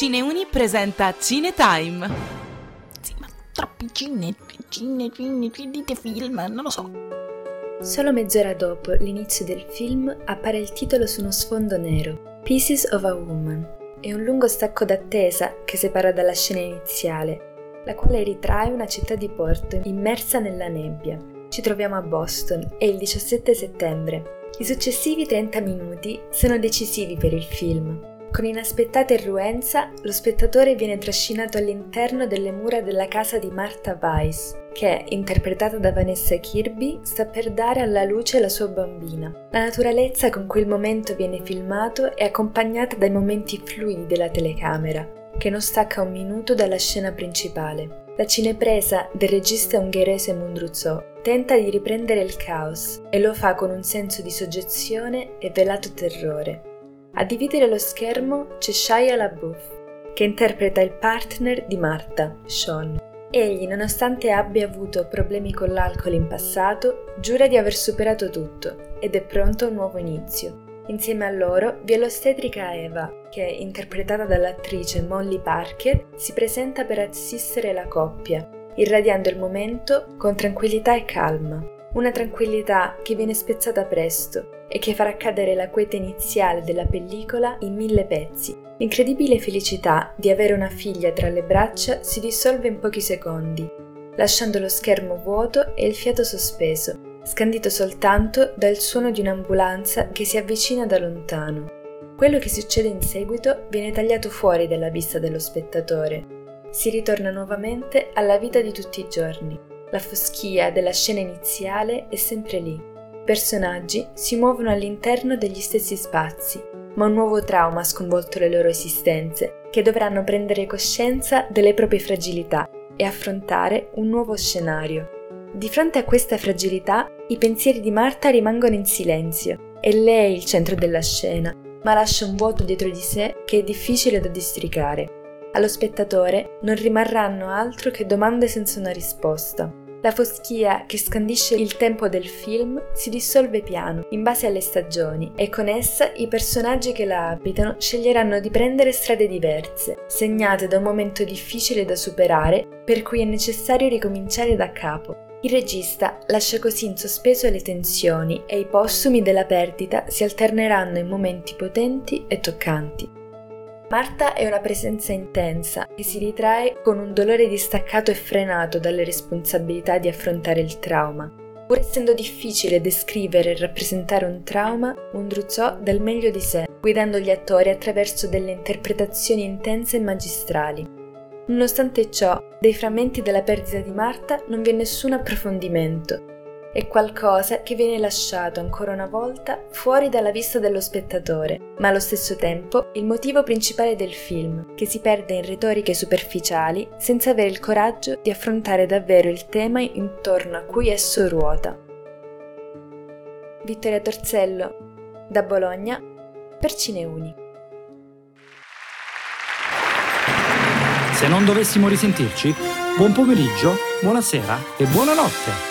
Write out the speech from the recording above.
Cineuni presenta Cinetime. Sì, ma troppi cine, cine, cine, dite film, non lo so. Solo mezz'ora dopo l'inizio del film appare il titolo su uno sfondo nero, Pieces of a Woman. È un lungo stacco d'attesa che separa dalla scena iniziale, la quale ritrae una città di porto immersa nella nebbia. Ci troviamo a Boston, è il 17 settembre. I successivi 30 minuti sono decisivi per il film. Con inaspettata irruenza, lo spettatore viene trascinato all'interno delle mura della casa di Martha Weiss, che, interpretata da Vanessa Kirby, sta per dare alla luce la sua bambina. La naturalezza con cui il momento viene filmato è accompagnata dai momenti fluidi della telecamera, che non stacca un minuto dalla scena principale. La cinepresa del regista ungherese Mundruzzo tenta di riprendere il caos e lo fa con un senso di soggezione e velato terrore. A dividere lo schermo c'è Shia LaBeouf, che interpreta il partner di Martha, Sean. Egli, nonostante abbia avuto problemi con l'alcol in passato, giura di aver superato tutto ed è pronto a un nuovo inizio. Insieme a loro vi è l'ostetrica Eva, che, interpretata dall'attrice Molly Parker, si presenta per assistere la coppia, irradiando il momento con tranquillità e calma. Una tranquillità che viene spezzata presto e che farà cadere la quiete iniziale della pellicola in mille pezzi. L'incredibile felicità di avere una figlia tra le braccia si dissolve in pochi secondi, lasciando lo schermo vuoto e il fiato sospeso, scandito soltanto dal suono di un'ambulanza che si avvicina da lontano. Quello che succede in seguito viene tagliato fuori dalla vista dello spettatore. Si ritorna nuovamente alla vita di tutti i giorni. La foschia della scena iniziale è sempre lì, personaggi si muovono all'interno degli stessi spazi, ma un nuovo trauma ha sconvolto le loro esistenze, che dovranno prendere coscienza delle proprie fragilità e affrontare un nuovo scenario. Di fronte a questa fragilità, i pensieri di Marta rimangono in silenzio. È lei il centro della scena, ma lascia un vuoto dietro di sé che è difficile da districare. Allo spettatore non rimarranno altro che domande senza una risposta. La foschia che scandisce il tempo del film si dissolve piano, in base alle stagioni, e con essa i personaggi che la abitano sceglieranno di prendere strade diverse, segnate da un momento difficile da superare, per cui è necessario ricominciare da capo. Il regista lascia così in sospeso le tensioni e i postumi della perdita si alterneranno in momenti potenti e toccanti. Marta è una presenza intensa che si ritrae con un dolore distaccato e frenato dalle responsabilità di affrontare il trauma. Pur essendo difficile descrivere e rappresentare un trauma, Mundruzzo dà il meglio di sé, guidando gli attori attraverso delle interpretazioni intense e magistrali. Nonostante ciò, dei frammenti della perdita di Marta non vi è nessun approfondimento, è qualcosa che viene lasciato ancora una volta fuori dalla vista dello spettatore, ma allo stesso tempo il motivo principale del film, che si perde in retoriche superficiali senza avere il coraggio di affrontare davvero il tema intorno a cui esso ruota. Vittoria Torzello, da Bologna, per Cineuni. Se non dovessimo risentirci, buon pomeriggio, buonasera e buonanotte!